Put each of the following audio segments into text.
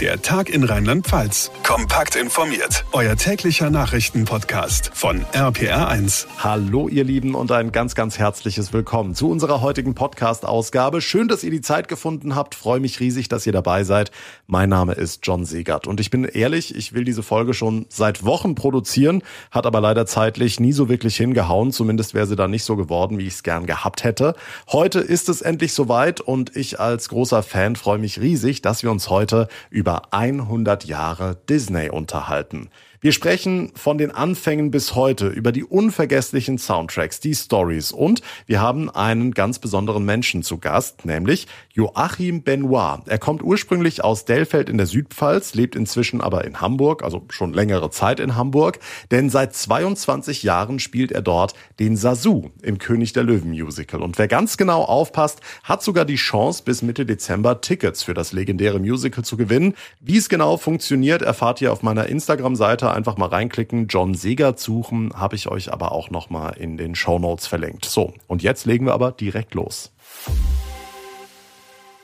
Der Tag in Rheinland-Pfalz. Kompakt informiert. Euer täglicher Nachrichtenpodcast von RPR1. Hallo ihr Lieben und ein ganz, ganz herzliches Willkommen zu unserer heutigen Podcast-Ausgabe. Schön, dass ihr die Zeit gefunden habt. Freue mich riesig, dass ihr dabei seid. Mein Name ist John Segert und ich bin ehrlich, ich will diese Folge schon seit Wochen produzieren, hat aber leider zeitlich nie so wirklich hingehauen. Zumindest wäre sie dann nicht so geworden, wie ich es gern gehabt hätte. Heute ist es endlich soweit und ich als großer Fan freue mich riesig, dass wir uns heute über über 100 Jahre Disney unterhalten. Wir sprechen von den Anfängen bis heute über die unvergesslichen Soundtracks, die Stories und wir haben einen ganz besonderen Menschen zu Gast, nämlich Joachim Benoit. Er kommt ursprünglich aus Dellfeld in der Südpfalz, lebt inzwischen aber in Hamburg, also schon längere Zeit in Hamburg, denn seit 22 Jahren spielt er dort den Sasu im König der Löwen Musical. Und wer ganz genau aufpasst, hat sogar die Chance, bis Mitte Dezember Tickets für das legendäre Musical zu gewinnen. Wie es genau funktioniert, erfahrt ihr auf meiner Instagram-Seite einfach mal reinklicken, John Segert suchen, habe ich euch aber auch noch mal in den Show Notes verlinkt. So, und jetzt legen wir aber direkt los.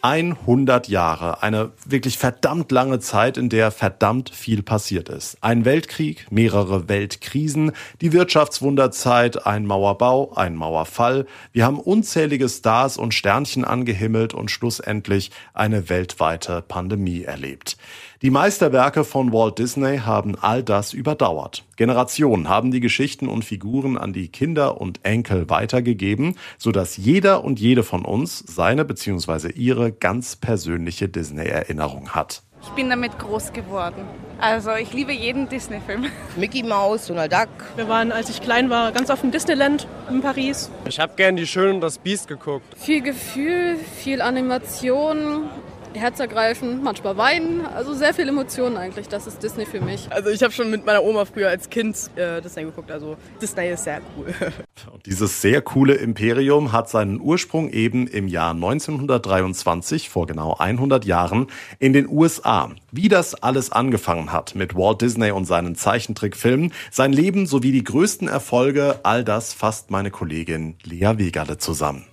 100 Jahre, eine wirklich verdammt lange Zeit, in der verdammt viel passiert ist. Ein Weltkrieg, mehrere Weltkrisen, die Wirtschaftswunderzeit, ein Mauerbau, ein Mauerfall. Wir haben unzählige Stars und Sternchen angehimmelt und schlussendlich eine weltweite Pandemie erlebt. Die Meisterwerke von Walt Disney haben all das überdauert. Generationen haben die Geschichten und Figuren an die Kinder und Enkel weitergegeben, sodass jeder und jede von uns seine bzw. ihre ganz persönliche Disney-Erinnerung hat. Ich bin damit groß geworden. Also ich liebe jeden Disney-Film. Mickey Mouse, Donald Duck. Wir waren, als ich klein war, ganz auf dem Disneyland in Paris. Ich habe gern die Schön und das Biest geguckt. Viel Gefühl, viel Animation, herzergreifen, manchmal weinen. Also sehr viele Emotionen eigentlich. Das ist Disney für mich. Also ich habe schon mit meiner Oma früher als Kind äh, Disney geguckt. Also Disney ist sehr cool. Und dieses sehr coole Imperium hat seinen Ursprung eben im Jahr 1923, vor genau 100 Jahren, in den USA. Wie das alles angefangen hat mit Walt Disney und seinen Zeichentrickfilmen, sein Leben sowie die größten Erfolge, all das fasst meine Kollegin Lea Wegale zusammen.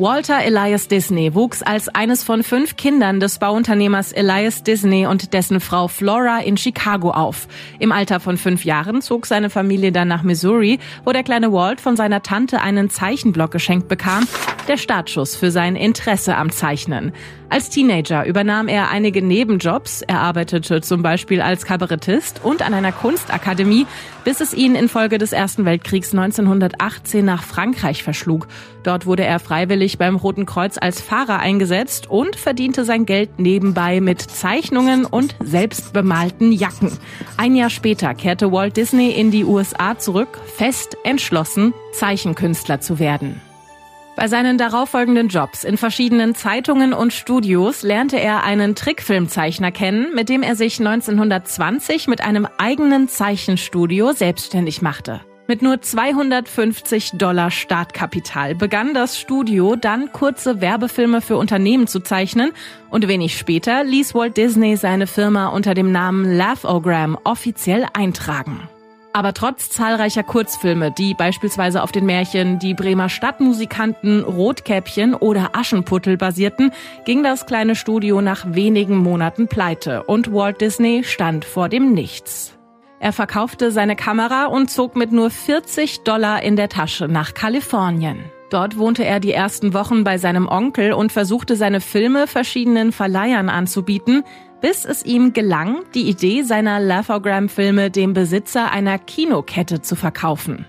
Walter Elias Disney wuchs als eines von fünf Kindern des Bauunternehmers Elias Disney und dessen Frau Flora in Chicago auf. Im Alter von fünf Jahren zog seine Familie dann nach Missouri, wo der kleine Walt von seiner Tante einen Zeichenblock geschenkt bekam, der Startschuss für sein Interesse am Zeichnen. Als Teenager übernahm er einige Nebenjobs. Er arbeitete zum Beispiel als Kabarettist und an einer Kunstakademie, bis es ihn infolge des Ersten Weltkriegs 1918 nach Frankreich verschlug. Dort wurde er freiwillig beim Roten Kreuz als Fahrer eingesetzt und verdiente sein Geld nebenbei mit Zeichnungen und selbstbemalten Jacken. Ein Jahr später kehrte Walt Disney in die USA zurück, fest entschlossen, Zeichenkünstler zu werden. Bei seinen darauffolgenden Jobs in verschiedenen Zeitungen und Studios lernte er einen Trickfilmzeichner kennen, mit dem er sich 1920 mit einem eigenen Zeichenstudio selbstständig machte. Mit nur 250 Dollar Startkapital begann das Studio dann kurze Werbefilme für Unternehmen zu zeichnen und wenig später ließ Walt Disney seine Firma unter dem Namen Laugh-O-Gram offiziell eintragen. Aber trotz zahlreicher Kurzfilme, die beispielsweise auf den Märchen Die Bremer Stadtmusikanten, Rotkäppchen oder Aschenputtel basierten, ging das kleine Studio nach wenigen Monaten pleite und Walt Disney stand vor dem Nichts. Er verkaufte seine Kamera und zog mit nur 40 Dollar in der Tasche nach Kalifornien. Dort wohnte er die ersten Wochen bei seinem Onkel und versuchte seine Filme verschiedenen Verleihern anzubieten, bis es ihm gelang, die Idee seiner Laugh-O-Gram-Filme dem Besitzer einer Kinokette zu verkaufen.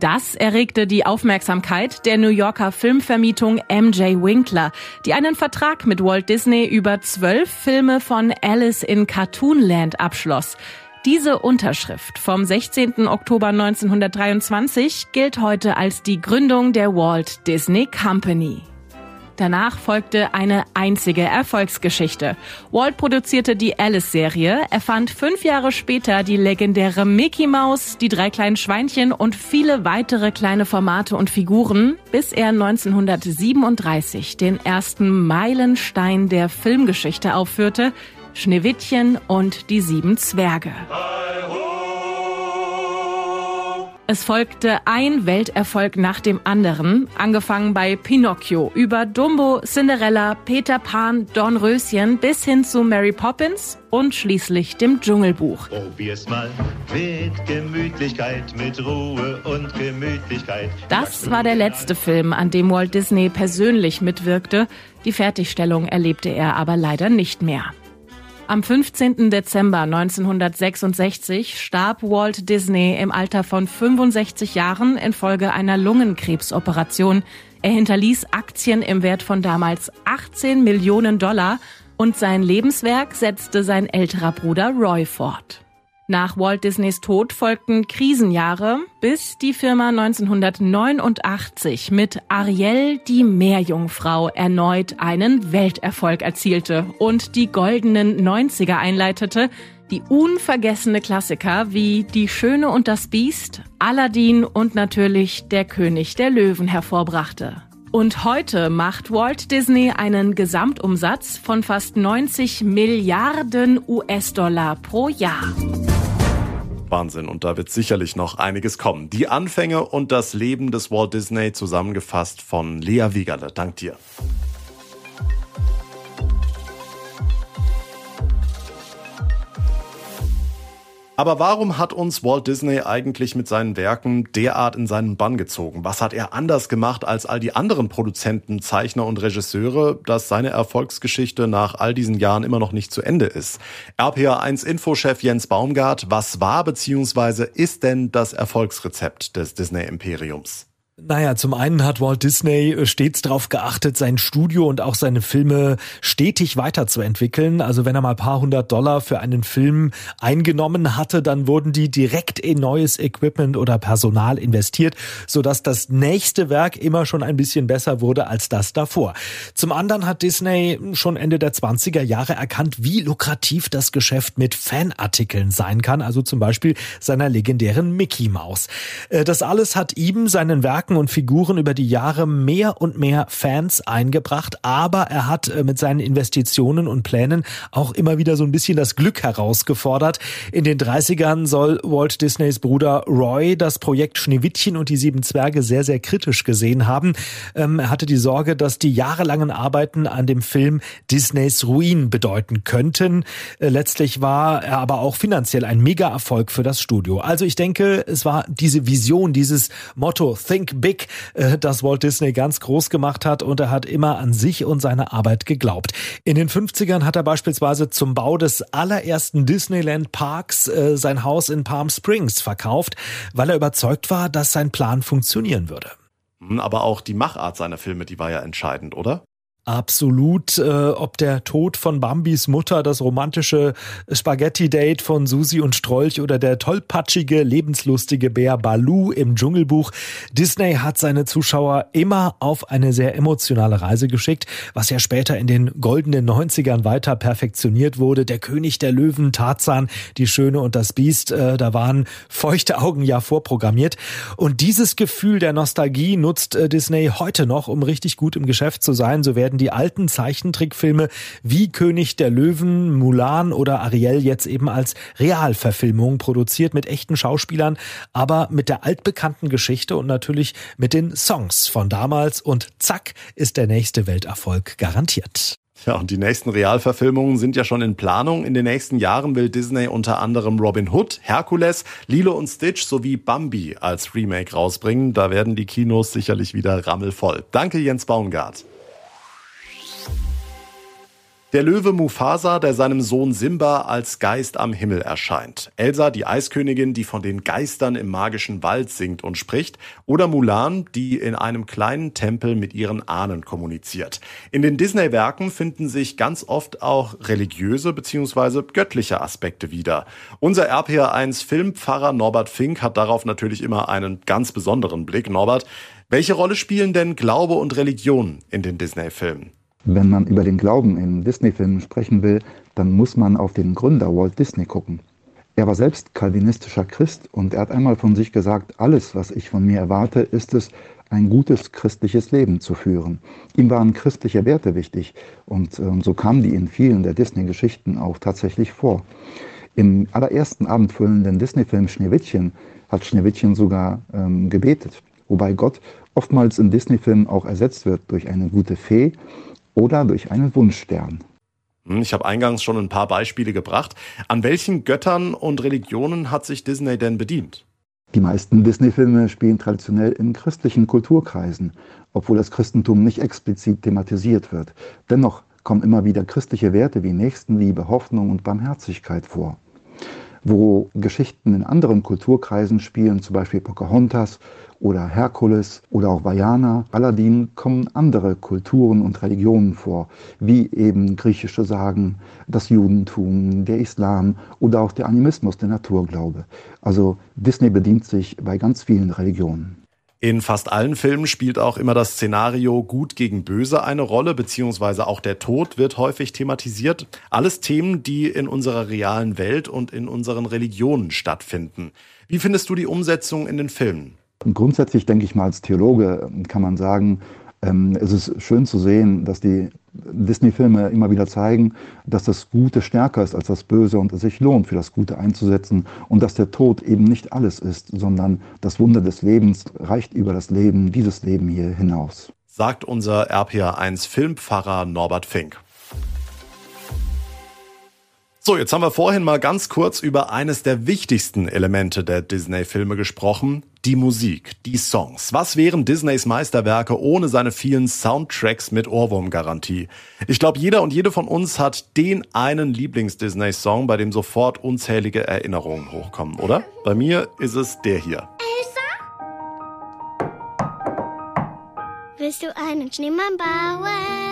Das erregte die Aufmerksamkeit der New Yorker Filmvermietung MJ Winkler, die einen Vertrag mit Walt Disney über zwölf Filme von Alice in Cartoonland abschloss. Diese Unterschrift vom 16. Oktober 1923 gilt heute als die Gründung der Walt Disney Company. Danach folgte eine einzige Erfolgsgeschichte. Walt produzierte die Alice-Serie, erfand fünf Jahre später die legendäre Mickey Mouse, die drei kleinen Schweinchen und viele weitere kleine Formate und Figuren, bis er 1937 den ersten Meilenstein der Filmgeschichte aufführte, Schneewittchen und die sieben Zwerge. Es folgte ein Welterfolg nach dem anderen, angefangen bei Pinocchio, über Dumbo, Cinderella, Peter Pan, Dornröschen bis hin zu Mary Poppins und schließlich dem Dschungelbuch. Probier's mal mit Gemütlichkeit, mit Ruhe und Gemütlichkeit. Das war der letzte Film, an dem Walt Disney persönlich mitwirkte. Die Fertigstellung erlebte er aber leider nicht mehr. Am 15. Dezember 1966 starb Walt Disney im Alter von 65 Jahren infolge einer Lungenkrebsoperation. Er hinterließ Aktien im Wert von damals 18 Millionen Dollar und sein Lebenswerk setzte sein älterer Bruder Roy fort. Nach Walt Disneys Tod folgten Krisenjahre, bis die Firma 1989 mit Ariel die Meerjungfrau erneut einen Welterfolg erzielte und die goldenen 90er einleitete, die unvergessene Klassiker wie Die Schöne und das Biest, Aladdin und natürlich Der König der Löwen hervorbrachte. Und heute macht Walt Disney einen Gesamtumsatz von fast 90 Milliarden US-Dollar pro Jahr. Wahnsinn. Und da wird sicherlich noch einiges kommen. Die Anfänge und das Leben des Walt Disney zusammengefasst von Lea Wiegerle. Dank dir. Aber warum hat uns Walt Disney eigentlich mit seinen Werken derart in seinen Bann gezogen? Was hat er anders gemacht als all die anderen Produzenten, Zeichner und Regisseure, dass seine Erfolgsgeschichte nach all diesen Jahren immer noch nicht zu Ende ist? RPA1 Infochef Jens Baumgart, was war bzw. ist denn das Erfolgsrezept des Disney Imperiums? Naja, zum einen hat Walt Disney äh, stets darauf geachtet, sein Studio und auch seine Filme stetig weiterzuentwickeln. Also wenn er mal paar hundert Dollar für einen Film eingenommen hatte, dann wurden die direkt in neues Equipment oder Personal investiert, sodass das nächste Werk immer schon ein bisschen besser wurde als das davor. Zum anderen hat Disney schon Ende der 20er Jahre erkannt, wie lukrativ das Geschäft mit Fanartikeln sein kann, also zum Beispiel seiner legendären Mickey Mouse. Äh, das alles hat ihm seinen Werken Marken und Figuren über die Jahre mehr und mehr Fans eingebracht, aber er hat äh, mit seinen Investitionen und Plänen auch immer wieder so ein bisschen das Glück herausgefordert. In den 30ern soll Walt Disneys Bruder Roy das Projekt Schneewittchen und die sieben Zwerge sehr, sehr kritisch gesehen haben. Ähm, er hatte die Sorge, dass die jahrelangen Arbeiten an dem Film Disneys Ruin bedeuten könnten. Äh, letztlich war er aber auch finanziell ein Mega-Erfolg für das Studio. Also ich denke, es war diese Vision, dieses Motto Think Big, äh, das Walt Disney ganz groß gemacht hat und er hat immer an sich und seine Arbeit geglaubt. In den 50ern hat er beispielsweise zum Bau des allerersten Disneyland Parks äh, sein Haus in Palm Springs verkauft, weil er überzeugt war, dass sein Plan funktionieren würde. Hm, aber auch die Machart seiner Filme, die war ja entscheidend, oder? Absolut, äh, ob der Tod von Bambis Mutter, das romantische Spaghetti-Date von Susi und Strolch oder der tollpatschige, lebenslustige Bär Balu im Dschungelbuch. Disney hat seine Zuschauer immer auf eine sehr emotionale Reise geschickt, was ja später in den goldenen 90ern weiter perfektioniert wurde. Der König der Löwen, Tarzan, die Schöne und das Biest, äh, da waren feuchte Augen ja vorprogrammiert. Und dieses Gefühl der Nostalgie nutzt äh, Disney heute noch, um richtig gut im Geschäft zu sein. So die alten Zeichentrickfilme wie König der Löwen, Mulan oder Ariel jetzt eben als Realverfilmung produziert mit echten Schauspielern, aber mit der altbekannten Geschichte und natürlich mit den Songs von damals und zack ist der nächste Welterfolg garantiert. Ja, und die nächsten Realverfilmungen sind ja schon in Planung. In den nächsten Jahren will Disney unter anderem Robin Hood, Hercules, Lilo und Stitch sowie Bambi als Remake rausbringen. Da werden die Kinos sicherlich wieder rammelvoll. Danke Jens Baumgart. Der Löwe Mufasa, der seinem Sohn Simba als Geist am Himmel erscheint. Elsa, die Eiskönigin, die von den Geistern im magischen Wald singt und spricht. Oder Mulan, die in einem kleinen Tempel mit ihren Ahnen kommuniziert. In den Disney-Werken finden sich ganz oft auch religiöse bzw. göttliche Aspekte wieder. Unser RPR1 Filmpfarrer Norbert Fink hat darauf natürlich immer einen ganz besonderen Blick. Norbert, welche Rolle spielen denn Glaube und Religion in den Disney-Filmen? Wenn man über den Glauben in Disney-Filmen sprechen will, dann muss man auf den Gründer Walt Disney gucken. Er war selbst kalvinistischer Christ und er hat einmal von sich gesagt, alles, was ich von mir erwarte, ist es, ein gutes christliches Leben zu führen. Ihm waren christliche Werte wichtig und äh, so kamen die in vielen der Disney-Geschichten auch tatsächlich vor. Im allerersten abendfüllenden Disney-Film Schneewittchen hat Schneewittchen sogar ähm, gebetet, wobei Gott oftmals in Disney-Filmen auch ersetzt wird durch eine gute Fee oder durch einen Wunschstern. Hm, ich habe eingangs schon ein paar Beispiele gebracht. An welchen Göttern und Religionen hat sich Disney denn bedient? Die meisten Disney-Filme spielen traditionell in christlichen Kulturkreisen, obwohl das Christentum nicht explizit thematisiert wird. Dennoch kommen immer wieder christliche Werte wie Nächstenliebe, Hoffnung und Barmherzigkeit vor. Wo Geschichten in anderen Kulturkreisen spielen, zum Beispiel Pocahontas oder Herkules oder auch Vajana, Aladdin, kommen andere Kulturen und Religionen vor, wie eben griechische Sagen, das Judentum, der Islam oder auch der Animismus, der Naturglaube. Also Disney bedient sich bei ganz vielen Religionen. In fast allen Filmen spielt auch immer das Szenario Gut gegen Böse eine Rolle, beziehungsweise auch der Tod wird häufig thematisiert. Alles Themen, die in unserer realen Welt und in unseren Religionen stattfinden. Wie findest du die Umsetzung in den Filmen? Grundsätzlich denke ich mal, als Theologe kann man sagen, ähm, es ist schön zu sehen, dass die Disney-Filme immer wieder zeigen, dass das Gute stärker ist als das Böse und es sich lohnt, für das Gute einzusetzen und dass der Tod eben nicht alles ist, sondern das Wunder des Lebens reicht über das Leben, dieses Leben hier hinaus. Sagt unser RPA1 Filmpfarrer Norbert Fink. So, jetzt haben wir vorhin mal ganz kurz über eines der wichtigsten Elemente der Disney-Filme gesprochen, die Musik, die Songs. Was wären Disneys Meisterwerke ohne seine vielen Soundtracks mit Ohrwurmgarantie? Ich glaube, jeder und jede von uns hat den einen Lieblings-Disney-Song, bei dem sofort unzählige Erinnerungen hochkommen, oder? Bei mir ist es der hier. Elsa? Willst du einen Schneemann bauen?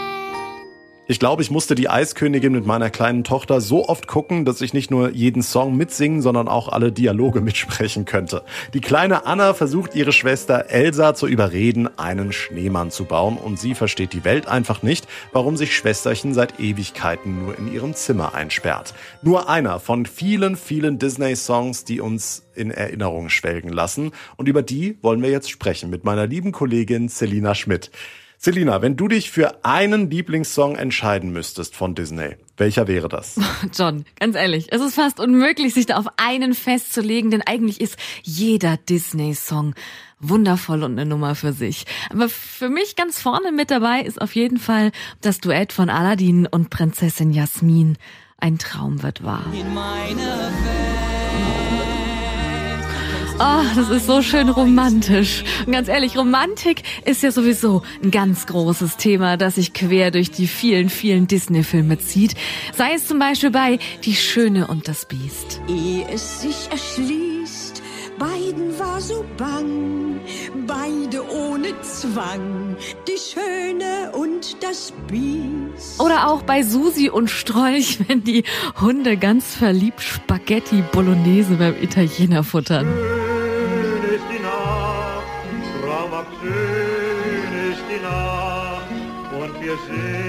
Ich glaube, ich musste die Eiskönigin mit meiner kleinen Tochter so oft gucken, dass ich nicht nur jeden Song mitsingen, sondern auch alle Dialoge mitsprechen könnte. Die kleine Anna versucht ihre Schwester Elsa zu überreden, einen Schneemann zu bauen und sie versteht die Welt einfach nicht, warum sich Schwesterchen seit Ewigkeiten nur in ihrem Zimmer einsperrt. Nur einer von vielen, vielen Disney-Songs, die uns in Erinnerung schwelgen lassen und über die wollen wir jetzt sprechen mit meiner lieben Kollegin Selina Schmidt. Selina, wenn du dich für einen Lieblingssong entscheiden müsstest von Disney, welcher wäre das? John, ganz ehrlich, es ist fast unmöglich, sich da auf einen festzulegen, denn eigentlich ist jeder Disney-Song wundervoll und eine Nummer für sich. Aber für mich ganz vorne mit dabei ist auf jeden Fall das Duett von Aladdin und Prinzessin Jasmin. Ein Traum wird wahr. In Oh, das ist so schön romantisch. Und ganz ehrlich, Romantik ist ja sowieso ein ganz großes Thema, das sich quer durch die vielen, vielen Disney-Filme zieht. Sei es zum Beispiel bei Die Schöne und das Biest. Ehe es sich erschließt, beiden war so bang, beide ohne Zwang, die Schöne und das Biest. Oder auch bei Susi und Strolch, wenn die Hunde ganz verliebt Spaghetti Bolognese beim Italiener futtern. Und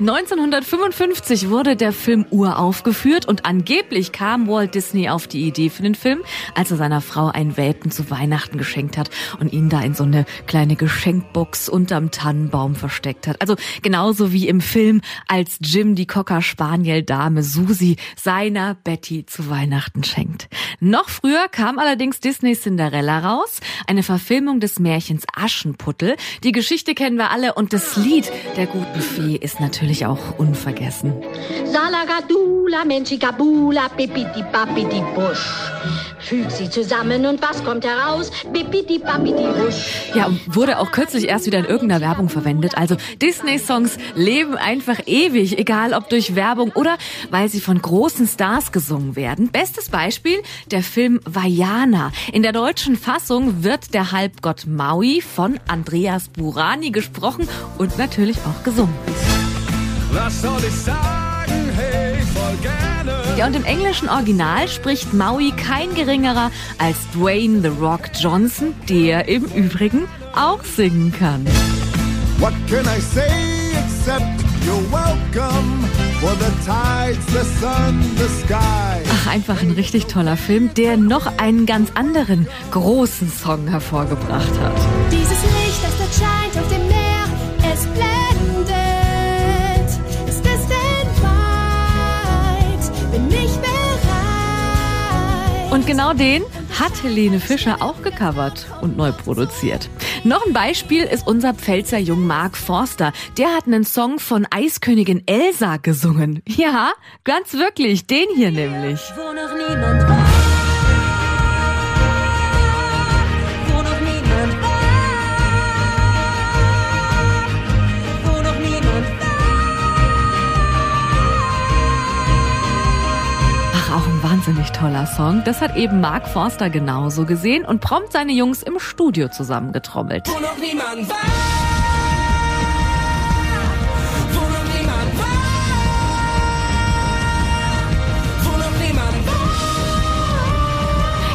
1955 wurde der Film uraufgeführt und angeblich kam Walt Disney auf die Idee für den Film, als er seiner Frau einen Welpen zu Weihnachten geschenkt hat und ihn da in so eine kleine Geschenkbox unterm Tannenbaum versteckt hat. Also genauso wie im Film, als Jim die Cocker Spaniel Dame Susi seiner Betty zu Weihnachten schenkt. Noch früher kam allerdings Disney Cinderella raus, eine Verfilmung des Märchens Aschenputtel. Die Geschichte kennen wir alle und das Lied der guten Fee ist natürlich natürlich auch unvergessen. Salagadula, Menschikabula, Pipiti, Papiti, Busch. Füg sie zusammen und was kommt heraus? Bipiti, Papiti, Busch. Ja, wurde auch kürzlich erst wieder in irgendeiner Werbung verwendet. Also Disney-Songs leben einfach ewig, egal ob durch Werbung oder weil sie von großen Stars gesungen werden. Bestes Beispiel, der Film Vajana. In der deutschen Fassung wird der Halbgott Maui von Andreas Burani gesprochen und natürlich auch gesungen. Was soll ich sagen? Hey, voll gerne. Ja, und im englischen Original spricht Maui kein geringerer als Dwayne The Rock Johnson, der im Übrigen auch singen kann. What can I say except you're welcome for the tides, the sun, the sky. Ach, einfach ein richtig toller Film, der noch einen ganz anderen großen Song hervorgebracht hat. Dieses Licht, das dort scheint genau den hat Helene Fischer auch gecovert und neu produziert. Noch ein Beispiel ist unser Pfälzer Jung Mark Forster. Der hat einen Song von Eiskönigin Elsa gesungen. Ja, ganz wirklich, den hier nämlich. Wo noch niemand wahnsinnig toller Song. Das hat eben Mark Forster genauso gesehen und prompt seine Jungs im Studio zusammengetrommelt. Wo noch niemand war.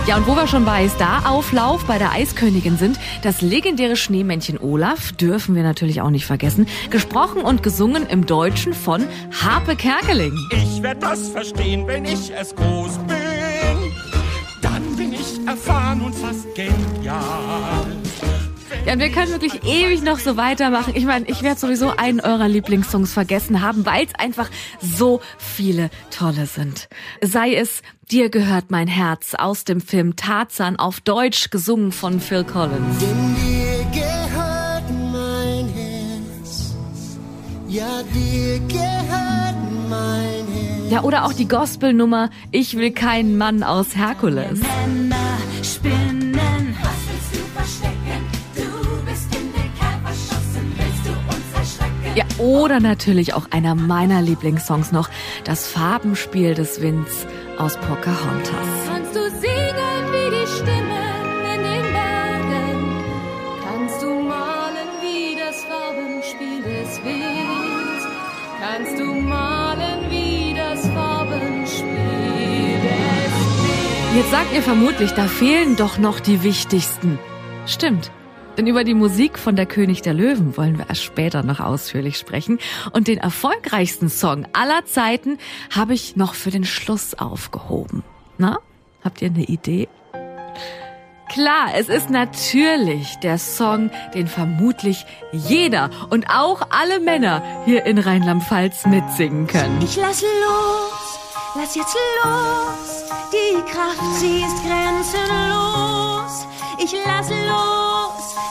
Ja, und wo wir schon bei Star-Auflauf bei der Eiskönigin sind, das legendäre Schneemännchen Olaf dürfen wir natürlich auch nicht vergessen. Gesprochen und gesungen im Deutschen von Harpe Kerkeling. Ich werd das verstehen, wenn ich es groß bin. Dann bin ich erfahren und fast genial. Ja, und wir können wirklich ewig noch so weitermachen. Ich meine, ich werde sowieso einen eurer Lieblingssongs vergessen haben, weil es einfach so viele tolle sind. Sei es Dir gehört mein Herz aus dem Film Tarzan auf Deutsch gesungen von Phil Collins. Dir gehört mein Herz, ja dir gehört mein Herz. Ja, oder auch die Gospelnummer Ich will keinen Mann aus Herkules. Männer spinnen. Ja, oder natürlich auch einer meiner Lieblingssongs noch, das Farbenspiel des Winds aus Pocahontas. Kannst du singen wie die Stimmen in den Bergen? Kannst du malen wie das Farbenspiel des Winds? Kannst du malen wie das Farbenspiel des Winds? Jetzt sagt ihr vermutlich, da fehlen doch noch die wichtigsten. Stimmt. Denn über die Musik von Der König der Löwen wollen wir erst später noch ausführlich sprechen. Und den erfolgreichsten Song aller Zeiten habe ich noch für den Schluss aufgehoben. Na, habt ihr eine Idee? Klar, es ist natürlich der Song, den vermutlich jeder und auch alle Männer hier in Rheinland-Pfalz mitsingen können. Ich lass los, lass jetzt los. Die Kraft, sie ist grenzenlos. Ich lass los,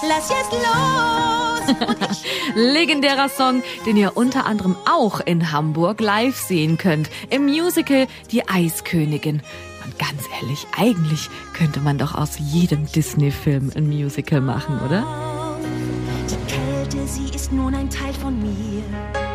lass jetzt los. Legendärer Song, den ihr unter anderem auch in Hamburg live sehen könnt. Im Musical Die Eiskönigin. Und ganz ehrlich, eigentlich könnte man doch aus jedem Disney-Film ein Musical machen, oder? Die Kälte, sie ist nun ein Teil von mir.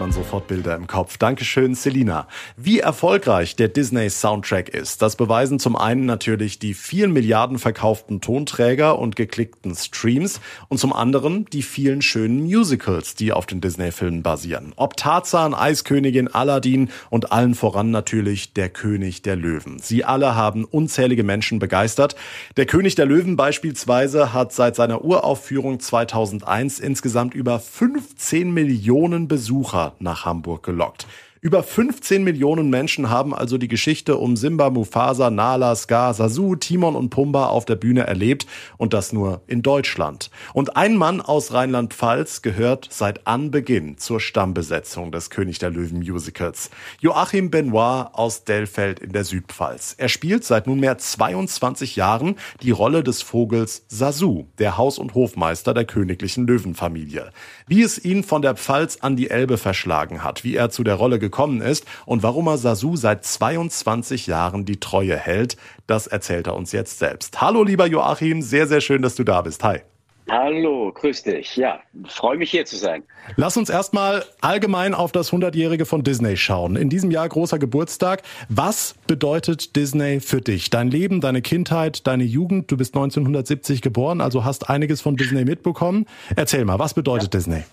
Man sofort Bilder im Kopf. Dankeschön, Selina. Wie erfolgreich der Disney-Soundtrack ist, das beweisen zum einen natürlich die vielen Milliarden verkauften Tonträger und geklickten Streams und zum anderen die vielen schönen Musicals, die auf den Disney-Filmen basieren. Ob Tarzan, Eiskönigin, Aladdin und allen voran natürlich der König der Löwen. Sie alle haben unzählige Menschen begeistert. Der König der Löwen beispielsweise hat seit seiner Uraufführung 2001 insgesamt über 15 Millionen Besucher nach Hamburg gelockt. Über 15 Millionen Menschen haben also die Geschichte um Simba, Mufasa, Nala, Scar, Sasu, Timon und Pumba auf der Bühne erlebt und das nur in Deutschland. Und ein Mann aus Rheinland-Pfalz gehört seit Anbeginn zur Stammbesetzung des König der Löwen Musicals. Joachim Benoit aus Dellfeld in der Südpfalz. Er spielt seit nunmehr 22 Jahren die Rolle des Vogels Sasu, der Haus- und Hofmeister der königlichen Löwenfamilie. Wie es ihn von der Pfalz an die Elbe verschlagen hat, wie er zu der Rolle gekommen ist und warum er Sasu seit 22 Jahren die Treue hält, das erzählt er uns jetzt selbst. Hallo lieber Joachim, sehr, sehr schön, dass du da bist. Hi. Hallo, grüß dich. Ja, freue mich hier zu sein. Lass uns erstmal allgemein auf das 100-Jährige von Disney schauen. In diesem Jahr großer Geburtstag. Was bedeutet Disney für dich? Dein Leben, deine Kindheit, deine Jugend? Du bist 1970 geboren, also hast einiges von Disney mitbekommen. Erzähl mal, was bedeutet ja. Disney?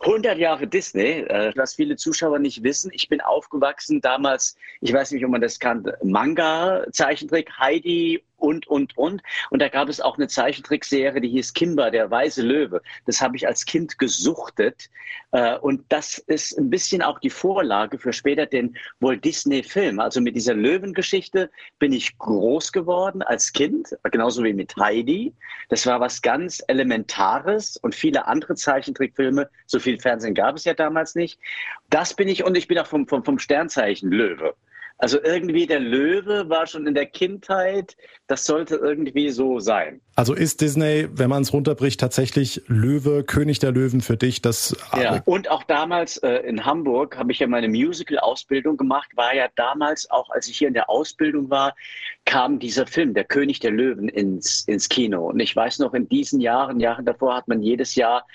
100 Jahre Disney, äh, was viele Zuschauer nicht wissen. Ich bin aufgewachsen damals, ich weiß nicht, ob man das kannte, Manga, Zeichentrick, Heidi und, und, und. Und da gab es auch eine Zeichentrickserie, die hieß Kimba, der weiße Löwe. Das habe ich als Kind gesuchtet. Äh, und das ist ein bisschen auch die Vorlage für später den Walt Disney-Film. Also mit dieser Löwengeschichte bin ich groß geworden als Kind, genauso wie mit Heidi. Das war was ganz Elementares und viele andere Zeichentrickfilme. So viel Fernsehen gab es ja damals nicht. Das bin ich und ich bin auch vom, vom, vom Sternzeichen Löwe. Also irgendwie der Löwe war schon in der Kindheit, das sollte irgendwie so sein. Also ist Disney, wenn man es runterbricht, tatsächlich Löwe, König der Löwen für dich? Das ja. Und auch damals äh, in Hamburg habe ich ja meine Musical-Ausbildung gemacht, war ja damals auch, als ich hier in der Ausbildung war, kam dieser Film, Der König der Löwen, ins, ins Kino. Und ich weiß noch, in diesen Jahren, Jahren davor hat man jedes Jahr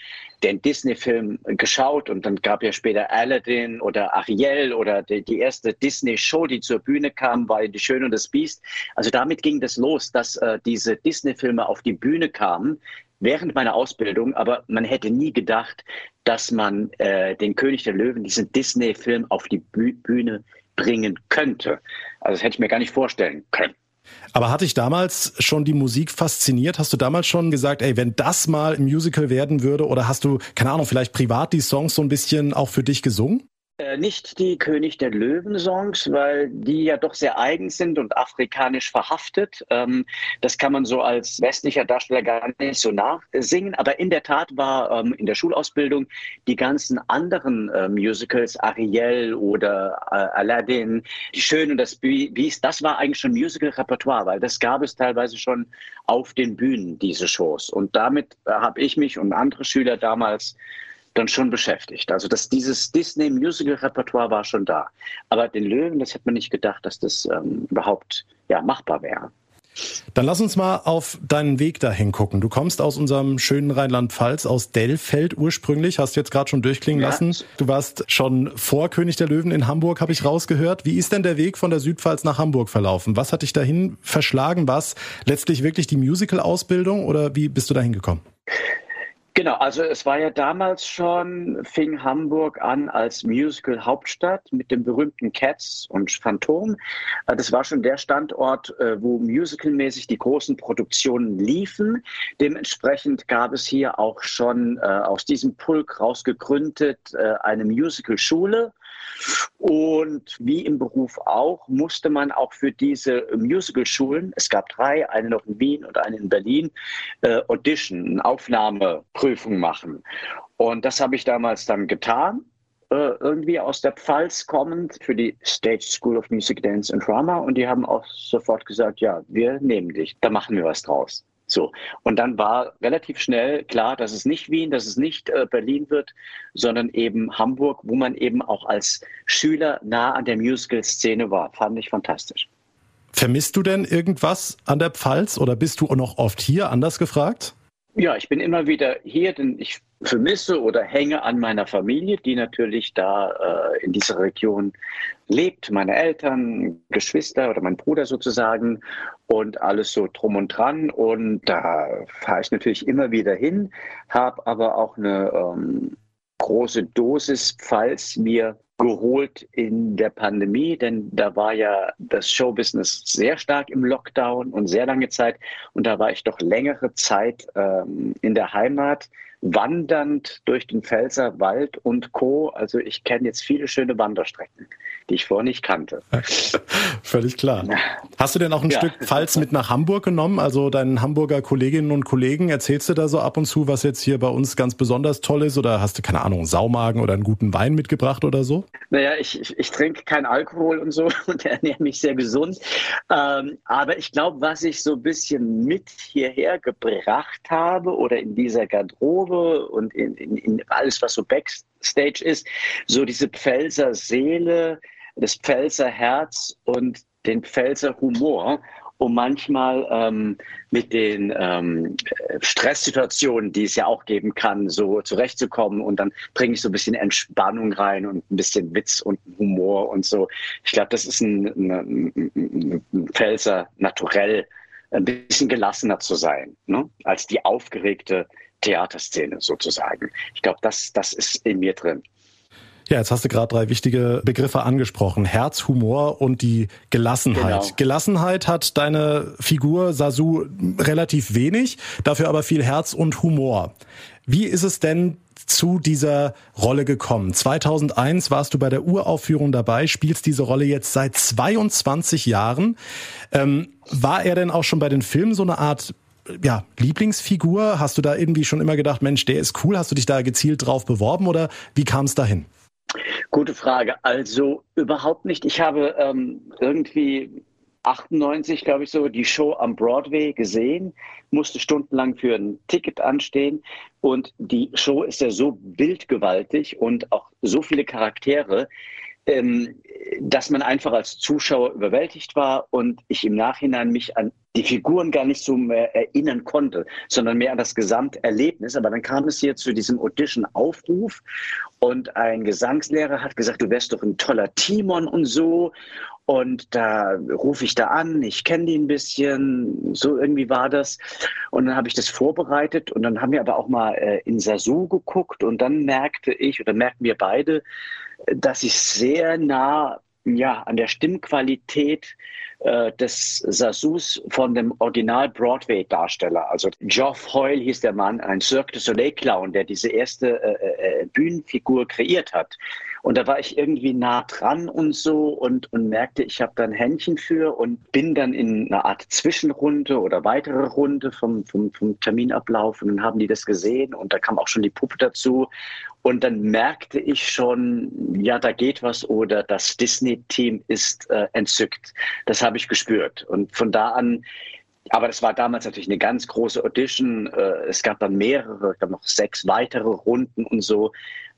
den Disney-Film geschaut und dann gab ja später Aladdin oder Ariel oder die, die erste Disney-Show, die zur Bühne kam, war Die Schöne und das Biest. Also damit ging das los, dass äh, diese Disney-Filme auf die Bühne kamen während meiner Ausbildung, aber man hätte nie gedacht, dass man äh, den König der Löwen, diesen Disney-Film auf die Bühne bringen könnte. Also das hätte ich mir gar nicht vorstellen können. Aber hatte ich damals schon die Musik fasziniert? Hast du damals schon gesagt, ey, wenn das mal ein Musical werden würde, oder hast du, keine Ahnung, vielleicht privat die Songs so ein bisschen auch für dich gesungen? Äh, nicht die König der Löwen-Songs, weil die ja doch sehr eigen sind und afrikanisch verhaftet. Ähm, das kann man so als westlicher Darsteller gar nicht so nachsingen. Aber in der Tat war ähm, in der Schulausbildung die ganzen anderen äh, Musicals, Ariel oder äh, Aladdin, Die Schöne und das Biest, das war eigentlich schon Musical-Repertoire, weil das gab es teilweise schon auf den Bühnen, diese Shows. Und damit habe ich mich und andere Schüler damals dann schon beschäftigt. Also dass dieses Disney Musical Repertoire war schon da. Aber den Löwen, das hätte man nicht gedacht, dass das ähm, überhaupt ja, machbar wäre. Dann lass uns mal auf deinen Weg dahin gucken. Du kommst aus unserem schönen Rheinland-Pfalz, aus Dellfeld ursprünglich, hast du jetzt gerade schon durchklingen ja. lassen. Du warst schon vor König der Löwen in Hamburg, habe ich rausgehört. Wie ist denn der Weg von der Südpfalz nach Hamburg verlaufen? Was hat dich dahin verschlagen? Was letztlich wirklich die Musical-Ausbildung oder wie bist du dahin gekommen? Genau, also es war ja damals schon, fing Hamburg an als Musical-Hauptstadt mit dem berühmten Cats und Phantom. Äh, das war schon der Standort, äh, wo musicalmäßig die großen Produktionen liefen. Dementsprechend gab es hier auch schon äh, aus diesem Pulk rausgegründet eine Musical-Schule und wie im Beruf auch, musste man auch für diese Musical-Schulen, es gab drei, eine noch in Wien und eine in Berlin, äh, Audition, Aufnahmeprüfung machen. Und das habe ich damals dann getan äh, irgendwie aus der Pfalz kommend für die Stage School of Music, Dance and Drama und die haben auch sofort gesagt, ja, wir nehmen dich, da machen wir was draus. So. Und dann war relativ schnell klar, dass es nicht Wien, dass es nicht äh, Berlin wird, sondern eben Hamburg, wo man eben auch als Schüler nah an der Musical-Szene war. Fand ich fantastisch. Vermisst du denn irgendwas an der Pfalz oder bist du noch oft hier, anders gefragt? Ja, ich bin immer wieder hier, denn ich vermisse oder hänge an meiner Familie, die natürlich da äh, in dieser Region lebt. Meine Eltern, Geschwister oder mein Bruder sozusagen und alles so drum und dran. Und da fahre ich natürlich immer wieder hin, habe aber auch eine ähm, große Dosis, falls mir geholt in der Pandemie, denn da war ja das Showbusiness sehr stark im Lockdown und sehr lange Zeit. Und da war ich doch längere Zeit ähm, in der Heimat, wandernd durch den Pfälzer Wald und Co. Also ich kenne jetzt viele schöne Wanderstrecken, die ich vorher nicht kannte. Völlig klar. Hast du denn auch ein ja. Stück Pfalz mit nach Hamburg genommen? Also deinen Hamburger Kolleginnen und Kollegen, erzählst du da so ab und zu, was jetzt hier bei uns ganz besonders toll ist? Oder hast du, keine Ahnung, Saumagen oder einen guten Wein mitgebracht oder so? Naja, ich, ich, ich trinke keinen Alkohol und so und ernähre mich sehr gesund. Ähm, aber ich glaube, was ich so ein bisschen mit hierher gebracht habe oder in dieser Garderobe, Garderobe und in, in, in alles, was so Backstage ist, so diese Pfälzer Seele, das Pfälzer Herz und den Pfälzer Humor um manchmal ähm, mit den ähm, Stresssituationen, die es ja auch geben kann, so zurechtzukommen. Und dann bringe ich so ein bisschen Entspannung rein und ein bisschen Witz und Humor und so. Ich glaube, das ist ein, ein, ein Pfälzer naturell, ein bisschen gelassener zu sein, ne? als die aufgeregte Theaterszene sozusagen. Ich glaube, das, das ist in mir drin. Ja, jetzt hast du gerade drei wichtige Begriffe angesprochen. Herz, Humor und die Gelassenheit. Genau. Gelassenheit hat deine Figur Sasu relativ wenig, dafür aber viel Herz und Humor. Wie ist es denn zu dieser Rolle gekommen? 2001 warst du bei der Uraufführung dabei, spielst diese Rolle jetzt seit 22 Jahren. Ähm, war er denn auch schon bei den Filmen so eine Art ja, Lieblingsfigur? Hast du da irgendwie schon immer gedacht, Mensch, der ist cool? Hast du dich da gezielt drauf beworben oder wie kam es dahin? Gute Frage. Also überhaupt nicht. Ich habe ähm, irgendwie 98, glaube ich, so die Show am Broadway gesehen, musste stundenlang für ein Ticket anstehen. Und die Show ist ja so bildgewaltig und auch so viele Charaktere, ähm, dass man einfach als Zuschauer überwältigt war und ich im Nachhinein mich an die Figuren gar nicht so mehr erinnern konnte, sondern mehr an das Gesamterlebnis. Aber dann kam es hier zu diesem Audition-Aufruf und ein Gesangslehrer hat gesagt, du wärst doch ein toller Timon und so. Und da rufe ich da an, ich kenne die ein bisschen, so irgendwie war das. Und dann habe ich das vorbereitet und dann haben wir aber auch mal äh, in Sasu geguckt und dann merkte ich oder merkten wir beide, dass ich sehr nah ja, an der Stimmqualität äh, des Sasus von dem Original Broadway-Darsteller. Also Geoff Hoyle hieß der Mann, ein Cirque du Soleil-Clown, der diese erste äh, äh, Bühnenfigur kreiert hat. Und da war ich irgendwie nah dran und so und, und merkte, ich habe da ein Händchen für und bin dann in einer Art Zwischenrunde oder weitere Runde vom, vom, vom Terminablauf und dann haben die das gesehen und da kam auch schon die Puppe dazu. Und dann merkte ich schon, ja, da geht was oder das Disney-Team ist äh, entzückt. Das habe ich gespürt. Und von da an aber das war damals natürlich eine ganz große Audition. Äh, Es gab dann mehrere, gab noch sechs weitere Runden und so.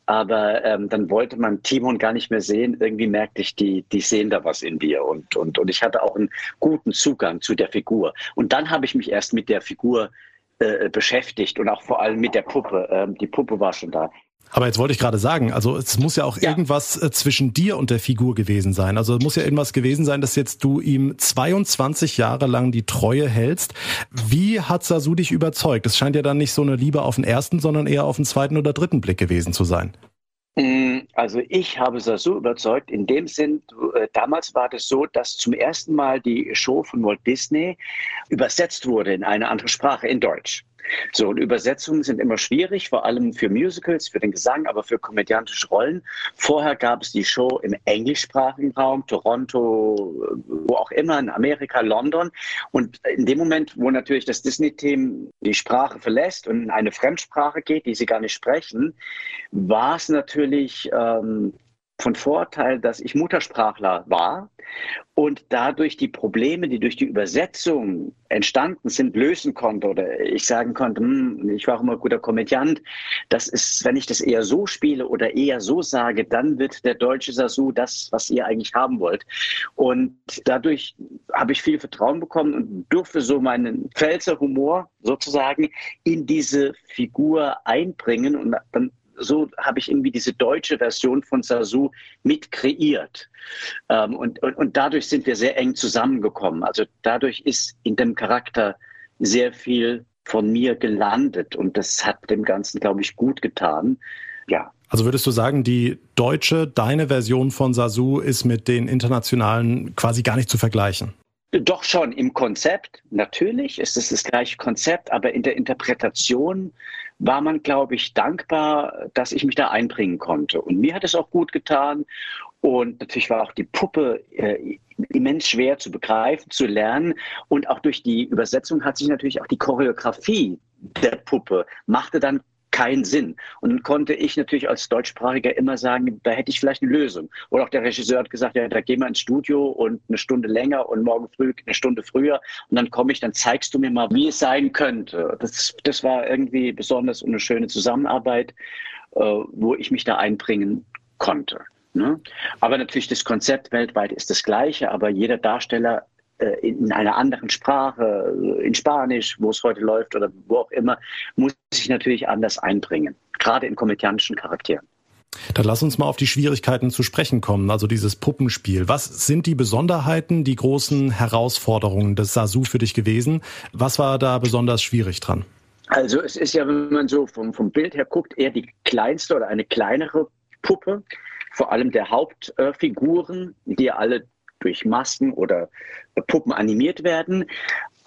Aber ähm, dann wollte man Timon gar nicht mehr sehen. Irgendwie merkte ich, die, die sehen da was in dir. Und, und, und ich hatte auch einen guten Zugang zu der Figur. Und dann habe ich mich erst mit der Figur äh, beschäftigt und auch vor allem mit der Puppe. Ähm, die Puppe war schon da. Aber jetzt wollte ich gerade sagen, also es muss ja auch ja. irgendwas äh, zwischen dir und der Figur gewesen sein. Also es muss ja irgendwas gewesen sein, dass jetzt du ihm 22 Jahre lang die Treue hältst. Wie hat Sasu dich überzeugt? Es scheint ja dann nicht so eine Liebe auf den ersten, sondern eher auf den zweiten oder dritten Blick gewesen zu sein. Mm, also ich habe Sasu überzeugt. In dem Sinn, äh, damals war das so, dass zum ersten Mal die Show von Walt Disney übersetzt wurde in eine andere Sprache, in Deutsch. So, und Übersetzungen sind immer schwierig, vor allem für Musicals, für den Gesang, aber für komödiantische Rollen. Vorher gab es die Show im englischsprachigen Raum, Toronto, wo auch immer, in Amerika, London. Und in dem Moment, wo natürlich das Disney-Team die Sprache verlässt und in eine Fremdsprache geht, die sie gar nicht sprechen, war es natürlich ähm, von Vorteil, dass ich Muttersprachler war und dadurch die Probleme, die durch die Übersetzung entstanden sind, lösen konnte oder ich sagen konnte, hm, ich war auch immer guter Komödiant. Das ist, wenn ich das eher so spiele oder eher so sage, dann wird der deutsche Sasu das, was ihr eigentlich haben wollt. Und dadurch habe ich viel Vertrauen bekommen und durfte so meinen Pfälzer Humor sozusagen in diese Figur einbringen und dann so habe ich irgendwie diese deutsche Version von Sasu mit kreiert. Ähm, und, und, und dadurch sind wir sehr eng zusammengekommen. Also dadurch ist in dem Charakter sehr viel von mir gelandet und das hat dem Ganzen, glaube ich, gut getan. Ja. Also würdest du sagen, die deutsche, deine Version von Sasu ist mit den internationalen quasi gar nicht zu vergleichen? Doch schon im Konzept, natürlich ist es das gleiche Konzept, aber in der Interpretation war man, glaube ich, dankbar, dass ich mich da einbringen konnte. Und mir hat es auch gut getan. Und natürlich war auch die Puppe äh, immens schwer zu begreifen, zu lernen. Und auch durch die Übersetzung hat sich natürlich auch die Choreografie der Puppe machte dann keinen Sinn. Und dann konnte ich natürlich als Deutschsprachiger immer sagen, da hätte ich vielleicht eine Lösung. Oder auch der Regisseur hat gesagt, ja, da gehen wir ins Studio und eine Stunde länger und morgen früh eine Stunde früher. Und dann komme ich, dann zeigst du mir mal, wie es sein könnte. Das, das war irgendwie besonders und eine schöne Zusammenarbeit, äh, wo ich mich da einbringen konnte. Ne? Aber natürlich das Konzept weltweit ist das gleiche, aber jeder Darsteller in einer anderen Sprache, in Spanisch, wo es heute läuft oder wo auch immer, muss sich natürlich anders einbringen, gerade in komödiantischen Charakteren. Dann lass uns mal auf die Schwierigkeiten zu sprechen kommen, also dieses Puppenspiel. Was sind die Besonderheiten, die großen Herausforderungen des Sasu für dich gewesen? Was war da besonders schwierig dran? Also es ist ja, wenn man so vom, vom Bild her guckt, eher die kleinste oder eine kleinere Puppe, vor allem der Hauptfiguren, die alle durch Masken oder Puppen animiert werden.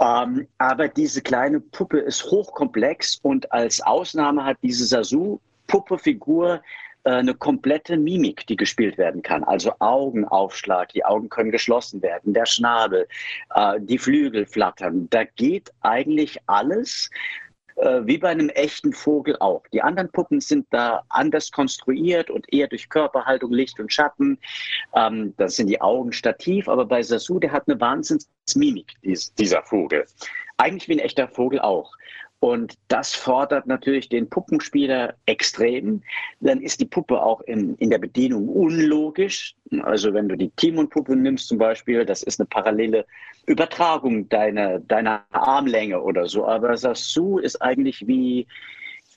Ähm, aber diese kleine Puppe ist hochkomplex und als Ausnahme hat diese Sasu-Puppe-Figur äh, eine komplette Mimik, die gespielt werden kann. Also Augenaufschlag, die Augen können geschlossen werden, der Schnabel, äh, die Flügel flattern. Da geht eigentlich alles äh, wie bei einem echten Vogel auch. Die anderen Puppen sind da anders konstruiert und eher durch Körperhaltung, Licht und Schatten. Ähm, das sind die Augen stativ, aber bei Sasu, der hat eine Wahnsinnsmimik, dies, dieser Vogel. Eigentlich wie ein echter Vogel auch. Und das fordert natürlich den Puppenspieler extrem. Dann ist die Puppe auch in, in der Bedienung unlogisch. Also wenn du die Timon-Puppe nimmst zum Beispiel, das ist eine parallele Übertragung deiner, deiner Armlänge oder so. Aber Sasu ist eigentlich wie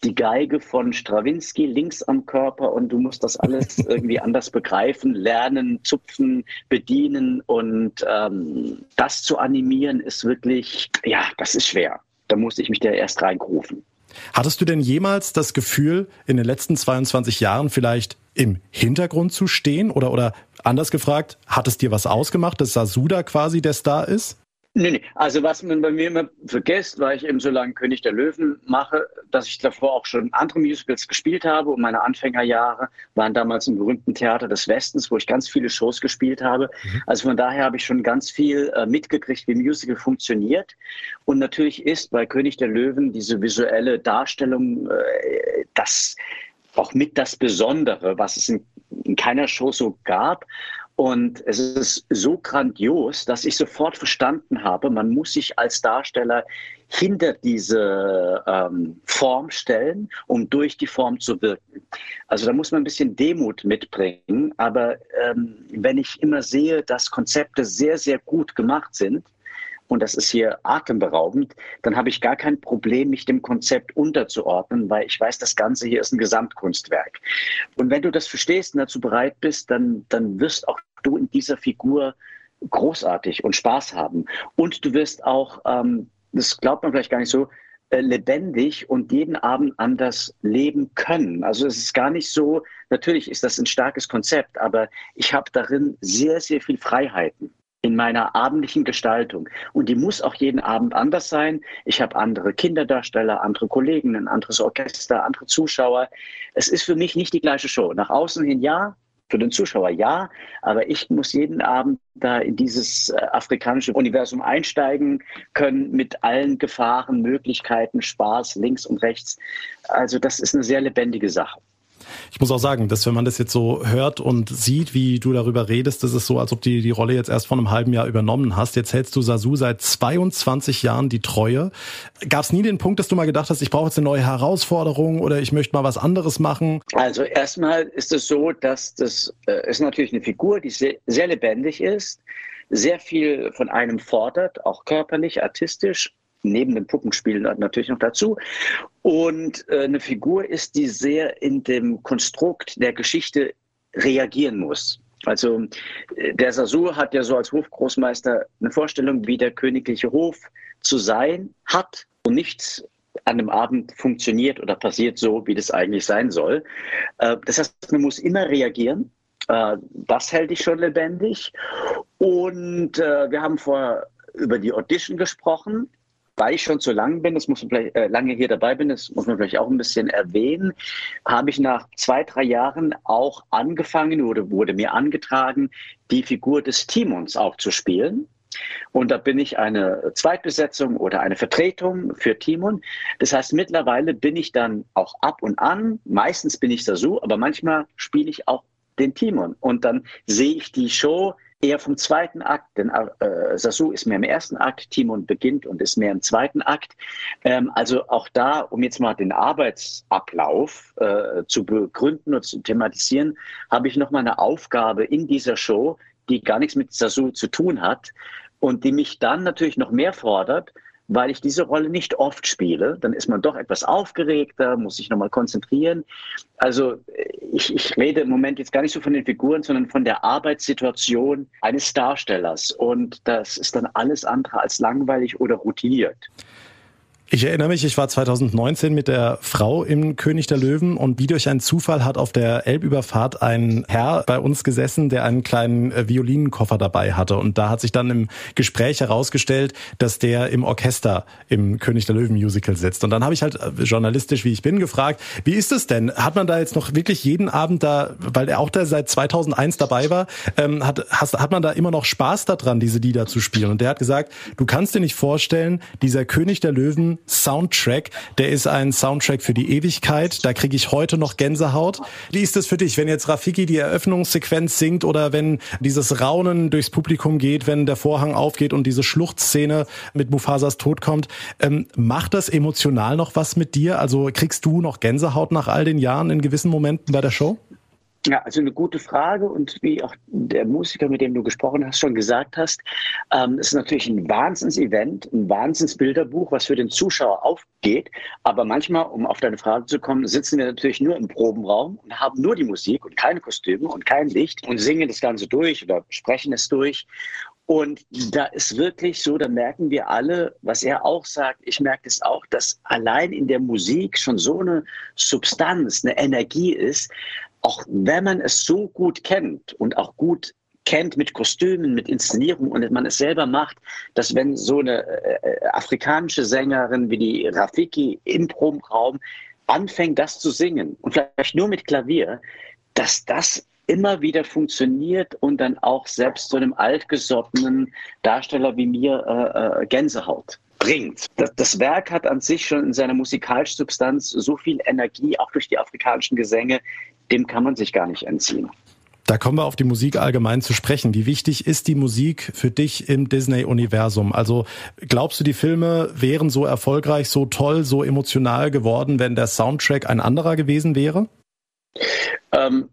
die Geige von Strawinski links am Körper und du musst das alles irgendwie anders begreifen, lernen, zupfen, bedienen und ähm, das zu animieren ist wirklich, ja, das ist schwer da musste ich mich da erst reingrufen. Hattest du denn jemals das Gefühl, in den letzten 22 Jahren vielleicht im Hintergrund zu stehen? Oder, oder anders gefragt, hat es dir was ausgemacht, dass Sasuda quasi der Star ist? Nee, nee. Also was man bei mir immer vergisst, weil ich eben so lange König der Löwen mache, dass ich davor auch schon andere Musicals gespielt habe und meine Anfängerjahre waren damals im berühmten Theater des Westens, wo ich ganz viele Shows gespielt habe. Mhm. Also von daher habe ich schon ganz viel äh, mitgekriegt, wie Musical funktioniert. Und natürlich ist bei König der Löwen diese visuelle Darstellung äh, das auch mit das Besondere, was es in, in keiner Show so gab. Und es ist so grandios, dass ich sofort verstanden habe, man muss sich als Darsteller hinter diese ähm, Form stellen, um durch die Form zu wirken. Also da muss man ein bisschen Demut mitbringen. Aber ähm, wenn ich immer sehe, dass Konzepte sehr, sehr gut gemacht sind, und das ist hier atemberaubend, dann habe ich gar kein Problem, mich dem Konzept unterzuordnen, weil ich weiß, das Ganze hier ist ein Gesamtkunstwerk. Und wenn du das verstehst und dazu bereit bist, dann, dann wirst auch du in dieser Figur großartig und Spaß haben. Und du wirst auch, ähm, das glaubt man vielleicht gar nicht so, äh, lebendig und jeden Abend anders leben können. Also es ist gar nicht so, natürlich ist das ein starkes Konzept, aber ich habe darin sehr, sehr viel Freiheiten in meiner abendlichen Gestaltung. Und die muss auch jeden Abend anders sein. Ich habe andere Kinderdarsteller, andere Kollegen, ein anderes Orchester, andere Zuschauer. Es ist für mich nicht die gleiche Show. Nach außen hin ja, für den Zuschauer ja, aber ich muss jeden Abend da in dieses äh, afrikanische Universum einsteigen können mit allen Gefahren, Möglichkeiten, Spaß links und rechts. Also das ist eine sehr lebendige Sache. Ich muss auch sagen, dass wenn man das jetzt so hört und sieht, wie du darüber redest, das ist so, als ob du die Rolle jetzt erst vor einem halben Jahr übernommen hast. Jetzt hältst du Sasu seit 22 Jahren die Treue. Gab es nie den Punkt, dass du mal gedacht hast, ich brauche jetzt eine neue Herausforderung oder ich möchte mal was anderes machen? Also erstmal ist es so, dass das äh, ist natürlich eine Figur, die sehr, sehr lebendig ist, sehr viel von einem fordert, auch körperlich, artistisch, neben dem Puppenspiel natürlich noch dazu. Und äh, eine Figur ist, die sehr in dem Konstrukt der Geschichte reagieren muss. Also äh, der Sasur hat ja so als Hofgroßmeister eine Vorstellung, wie der königliche Hof zu sein hat und nichts an dem Abend funktioniert oder passiert so, wie das eigentlich sein soll. Äh, das heißt, man muss immer reagieren. Äh, das hält ich schon lebendig. Und wir haben vorher über die Audition gesprochen weil ich schon zu lang bin, das muss man vielleicht, äh, lange hier dabei bin, das muss man vielleicht auch ein bisschen erwähnen, habe ich nach zwei, drei Jahren auch angefangen oder wurde mir angetragen, die Figur des Timons auch zu spielen. Und da bin ich eine Zweitbesetzung oder eine Vertretung für Timon. Das heißt, mittlerweile bin ich dann auch ab und an, meistens bin ich Sasu, aber manchmal spiele ich auch den Timon. Und dann sehe ich die Show eher vom zweiten Akt, denn äh, Sasu ist mehr im ersten Akt, Timon beginnt und ist mehr im zweiten Akt. Ähm, also auch da, um jetzt mal den Arbeitsablauf äh, zu begründen und zu thematisieren, habe ich nochmal eine Aufgabe in dieser Show, die gar nichts mit Sasu zu tun hat und die mich dann natürlich noch mehr fordert, weil ich diese Rolle nicht oft spiele. Dann ist man doch etwas aufgeregter, muss sich nochmal konzentrieren. Also ich, ich rede im Moment jetzt gar nicht so von den Figuren, sondern von der Arbeitssituation eines Darstellers. Und das ist dann alles andere als langweilig oder routiniert. Ich erinnere mich, ich war 2019 mit der Frau im König der Löwen und wie durch einen Zufall hat auf der Elbüberfahrt ein Herr bei uns gesessen, der einen kleinen äh, Violinenkoffer dabei hatte. Und da hat sich dann im Gespräch herausgestellt, dass der im Orchester im König der Löwen Musical sitzt. Und dann habe ich halt äh, journalistisch, wie ich bin, gefragt, wie ist es denn? Hat man da jetzt noch wirklich jeden Abend da, weil er auch da seit 2001 dabei war, ähm, hat, hast, hat man da immer noch Spaß daran, diese Lieder zu spielen? Und der hat gesagt, du kannst dir nicht vorstellen, dieser König der Löwen Soundtrack. Der ist ein Soundtrack für die Ewigkeit. Da kriege ich heute noch Gänsehaut. Wie ist es für dich, wenn jetzt Rafiki die Eröffnungssequenz singt oder wenn dieses Raunen durchs Publikum geht, wenn der Vorhang aufgeht und diese Schluchtszene mit Mufasas Tod kommt? Ähm, macht das emotional noch was mit dir? Also kriegst du noch Gänsehaut nach all den Jahren in gewissen Momenten bei der Show? Ja, also eine gute Frage und wie auch der Musiker, mit dem du gesprochen hast, schon gesagt hast, ähm, ist natürlich ein Wahnsinns-Event, ein Wahnsinns-Bilderbuch, was für den Zuschauer aufgeht. Aber manchmal, um auf deine Frage zu kommen, sitzen wir natürlich nur im Probenraum und haben nur die Musik und keine Kostüme und kein Licht und singen das Ganze durch oder sprechen es durch. Und da ist wirklich so, da merken wir alle, was er auch sagt, ich merke es auch, dass allein in der Musik schon so eine Substanz, eine Energie ist, auch wenn man es so gut kennt und auch gut kennt mit Kostümen, mit Inszenierung und man es selber macht, dass wenn so eine äh, afrikanische Sängerin wie die Rafiki im Probenraum anfängt, das zu singen und vielleicht nur mit Klavier, dass das immer wieder funktioniert und dann auch selbst so einem altgesottenen Darsteller wie mir äh, äh, Gänsehaut bringt. Das, das, Werk hat an sich schon in seiner musikalischen Substanz so viel Energie, auch durch die afrikanischen Gesänge, dem kann man sich gar nicht entziehen. Da kommen wir auf die Musik allgemein zu sprechen. Wie wichtig ist die Musik für dich im Disney-Universum? Also glaubst du, die Filme wären so erfolgreich, so toll, so emotional geworden, wenn der Soundtrack ein anderer gewesen wäre? Ähm,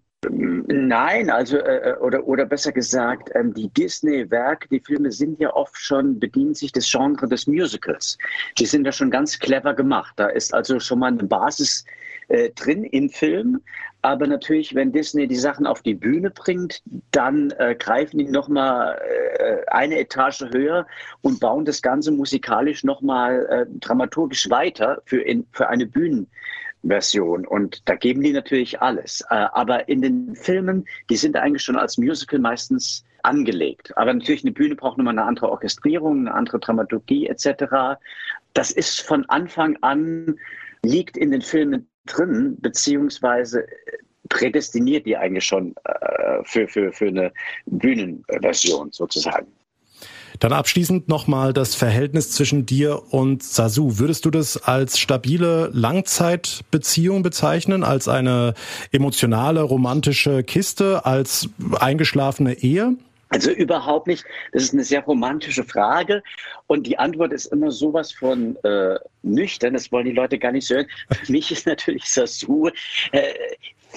Nein, also äh, oder oder besser gesagt, ähm, die Disney-Werke, die Filme sind ja oft schon bedienen sich des Genres des Musicals. Die sind ja schon ganz clever gemacht. Da ist also schon mal eine Basis äh, drin im Film. Aber natürlich, wenn Disney die Sachen auf die Bühne bringt, dann äh, greifen die nochmal äh, eine Etage höher und bauen das Ganze musikalisch nochmal äh, dramaturgisch weiter für, in, für eine Bühnenversion. Und da geben die natürlich alles. Äh, aber in den Filmen, die sind eigentlich schon als Musical meistens angelegt. Aber natürlich, eine Bühne braucht nochmal eine andere Orchestrierung, eine andere Dramaturgie etc. Das ist von Anfang an, liegt in den Filmen drin, beziehungsweise prädestiniert die eigentlich schon äh, für, für, für eine Bühnenversion sozusagen. Dann abschließend nochmal das Verhältnis zwischen dir und Sasu. Würdest du das als stabile Langzeitbeziehung bezeichnen, als eine emotionale, romantische Kiste, als eingeschlafene Ehe? Also überhaupt nicht. Das ist eine sehr romantische Frage und die Antwort ist immer sowas von äh, nüchtern. Das wollen die Leute gar nicht so hören. Für mich ist natürlich Sasu äh,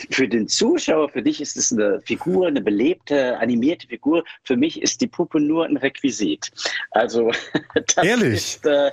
für den Zuschauer, für dich ist es eine Figur, eine belebte, animierte Figur. Für mich ist die Puppe nur ein Requisit. Also das Ehrlich? ist äh,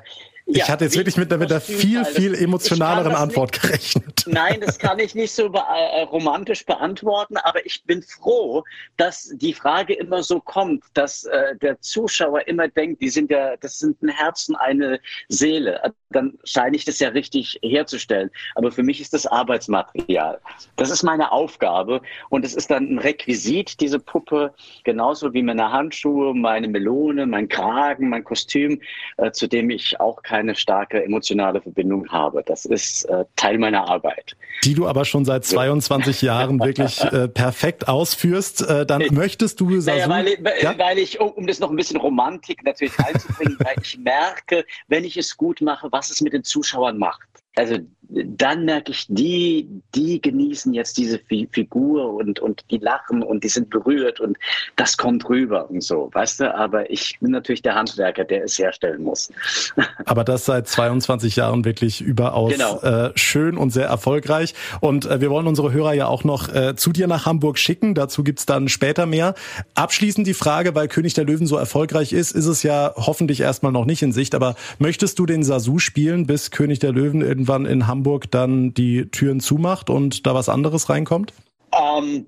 ich ja, hatte jetzt wirklich mit, mit einer viel, viel emotionaleren Antwort nicht, gerechnet. Nein, das kann ich nicht so be äh, romantisch beantworten, aber ich bin froh, dass die Frage immer so kommt, dass äh, der Zuschauer immer denkt, die sind ja, das sind ein Herz und eine Seele. Dann scheine ich das ja richtig herzustellen. Aber für mich ist das Arbeitsmaterial. Das ist meine Aufgabe und es ist dann ein Requisit, diese Puppe, genauso wie meine Handschuhe, meine Melone, mein Kragen, mein Kostüm, äh, zu dem ich auch kein keine starke emotionale Verbindung habe. Das ist äh, Teil meiner Arbeit. Die du aber schon seit 22 Jahren wirklich äh, perfekt ausführst. Äh, dann ich, möchtest du Sasu, naja, weil, ich, ja? weil ich, um, um das noch ein bisschen Romantik natürlich reinzubringen, weil ich merke, wenn ich es gut mache, was es mit den Zuschauern macht. Also dann merke ich, die, die genießen jetzt diese Figur und, und die lachen und die sind berührt und das kommt rüber und so, weißt du? Aber ich bin natürlich der Handwerker, der es herstellen muss. Aber das seit 22 Jahren wirklich überaus genau. äh, schön und sehr erfolgreich. Und äh, wir wollen unsere Hörer ja auch noch äh, zu dir nach Hamburg schicken. Dazu gibt's dann später mehr. Abschließend die Frage, weil König der Löwen so erfolgreich ist, ist es ja hoffentlich erstmal noch nicht in Sicht. Aber möchtest du den Sasu spielen, bis König der Löwen irgendwann in Hamburg dann die Türen zumacht und da was anderes reinkommt? Ähm,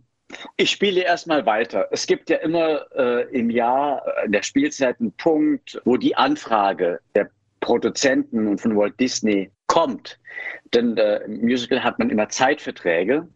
ich spiele erstmal weiter. Es gibt ja immer äh, im Jahr äh, in der Spielzeit einen Punkt, wo die Anfrage der Produzenten und von Walt Disney kommt. Denn äh, im Musical hat man immer Zeitverträge.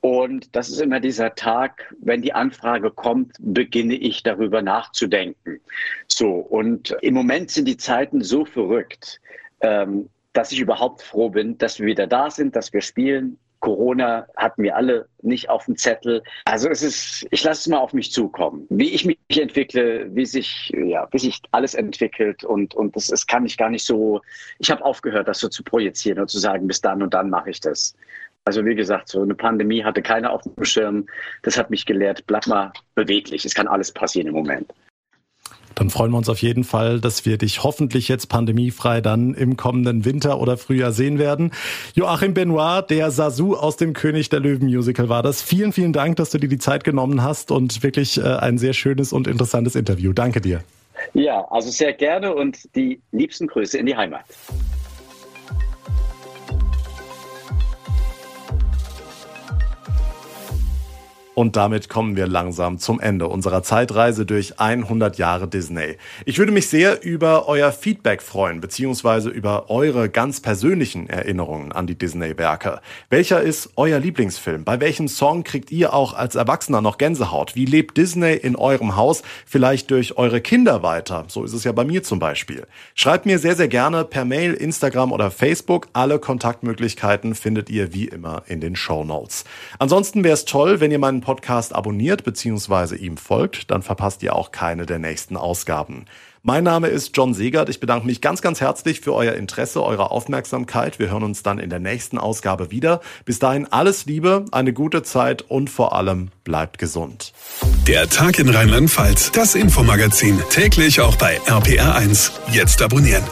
Und das ist immer dieser Tag, wenn die Anfrage kommt, beginne ich darüber nachzudenken. So, und im Moment sind die Zeiten so verrückt. Ähm, dass ich überhaupt froh bin, dass wir wieder da sind, dass wir spielen, Corona hatten wir alle nicht auf dem Zettel. Also es ist, ich lasse es mal auf mich zukommen, wie ich mich entwickle, wie sich, ja, wie sich alles entwickelt und, und das, das kann ich gar nicht so, ich habe aufgehört, das so zu projizieren und zu sagen, bis dann und dann mache ich das. Also wie gesagt, so eine Pandemie hatte keiner auf dem Schirm. Das hat mich gelehrt, bleib mal beweglich. Es kann alles passieren im Moment. Dann freuen wir uns auf jeden Fall, dass wir dich hoffentlich jetzt pandemiefrei dann im kommenden Winter oder Frühjahr sehen werden. Joachim Benoit, der Sasu aus dem König der Löwen Musical war das. Vielen, vielen Dank, dass du dir die Zeit genommen hast und wirklich äh, ein sehr schönes und interessantes Interview. Danke dir. Ja, also sehr gerne und die liebsten Grüße in die Heimat. Und damit kommen wir langsam zum Ende unserer Zeitreise durch 100 Jahre Disney. Ich würde mich sehr über euer Feedback freuen, beziehungsweise über eure ganz persönlichen Erinnerungen an die Disney-Werke. Welcher ist euer Lieblingsfilm? Bei welchem Song kriegt ihr auch als Erwachsener noch Gänsehaut? Wie lebt Disney in eurem Haus vielleicht durch eure Kinder weiter? So ist es ja bei mir zum Beispiel. Schreibt mir sehr, sehr gerne per Mail, Instagram oder Facebook. Alle Kontaktmöglichkeiten findet ihr wie immer in den Show Notes. Ansonsten wäre es toll, wenn ihr meinen Podcast abonniert bzw. ihm folgt, dann verpasst ihr auch keine der nächsten Ausgaben. Mein Name ist John Segert. Ich bedanke mich ganz, ganz herzlich für euer Interesse, eure Aufmerksamkeit. Wir hören uns dann in der nächsten Ausgabe wieder. Bis dahin alles Liebe, eine gute Zeit und vor allem bleibt gesund. Der Tag in Rheinland-Pfalz, das Infomagazin, täglich auch bei RPR1. Jetzt abonnieren.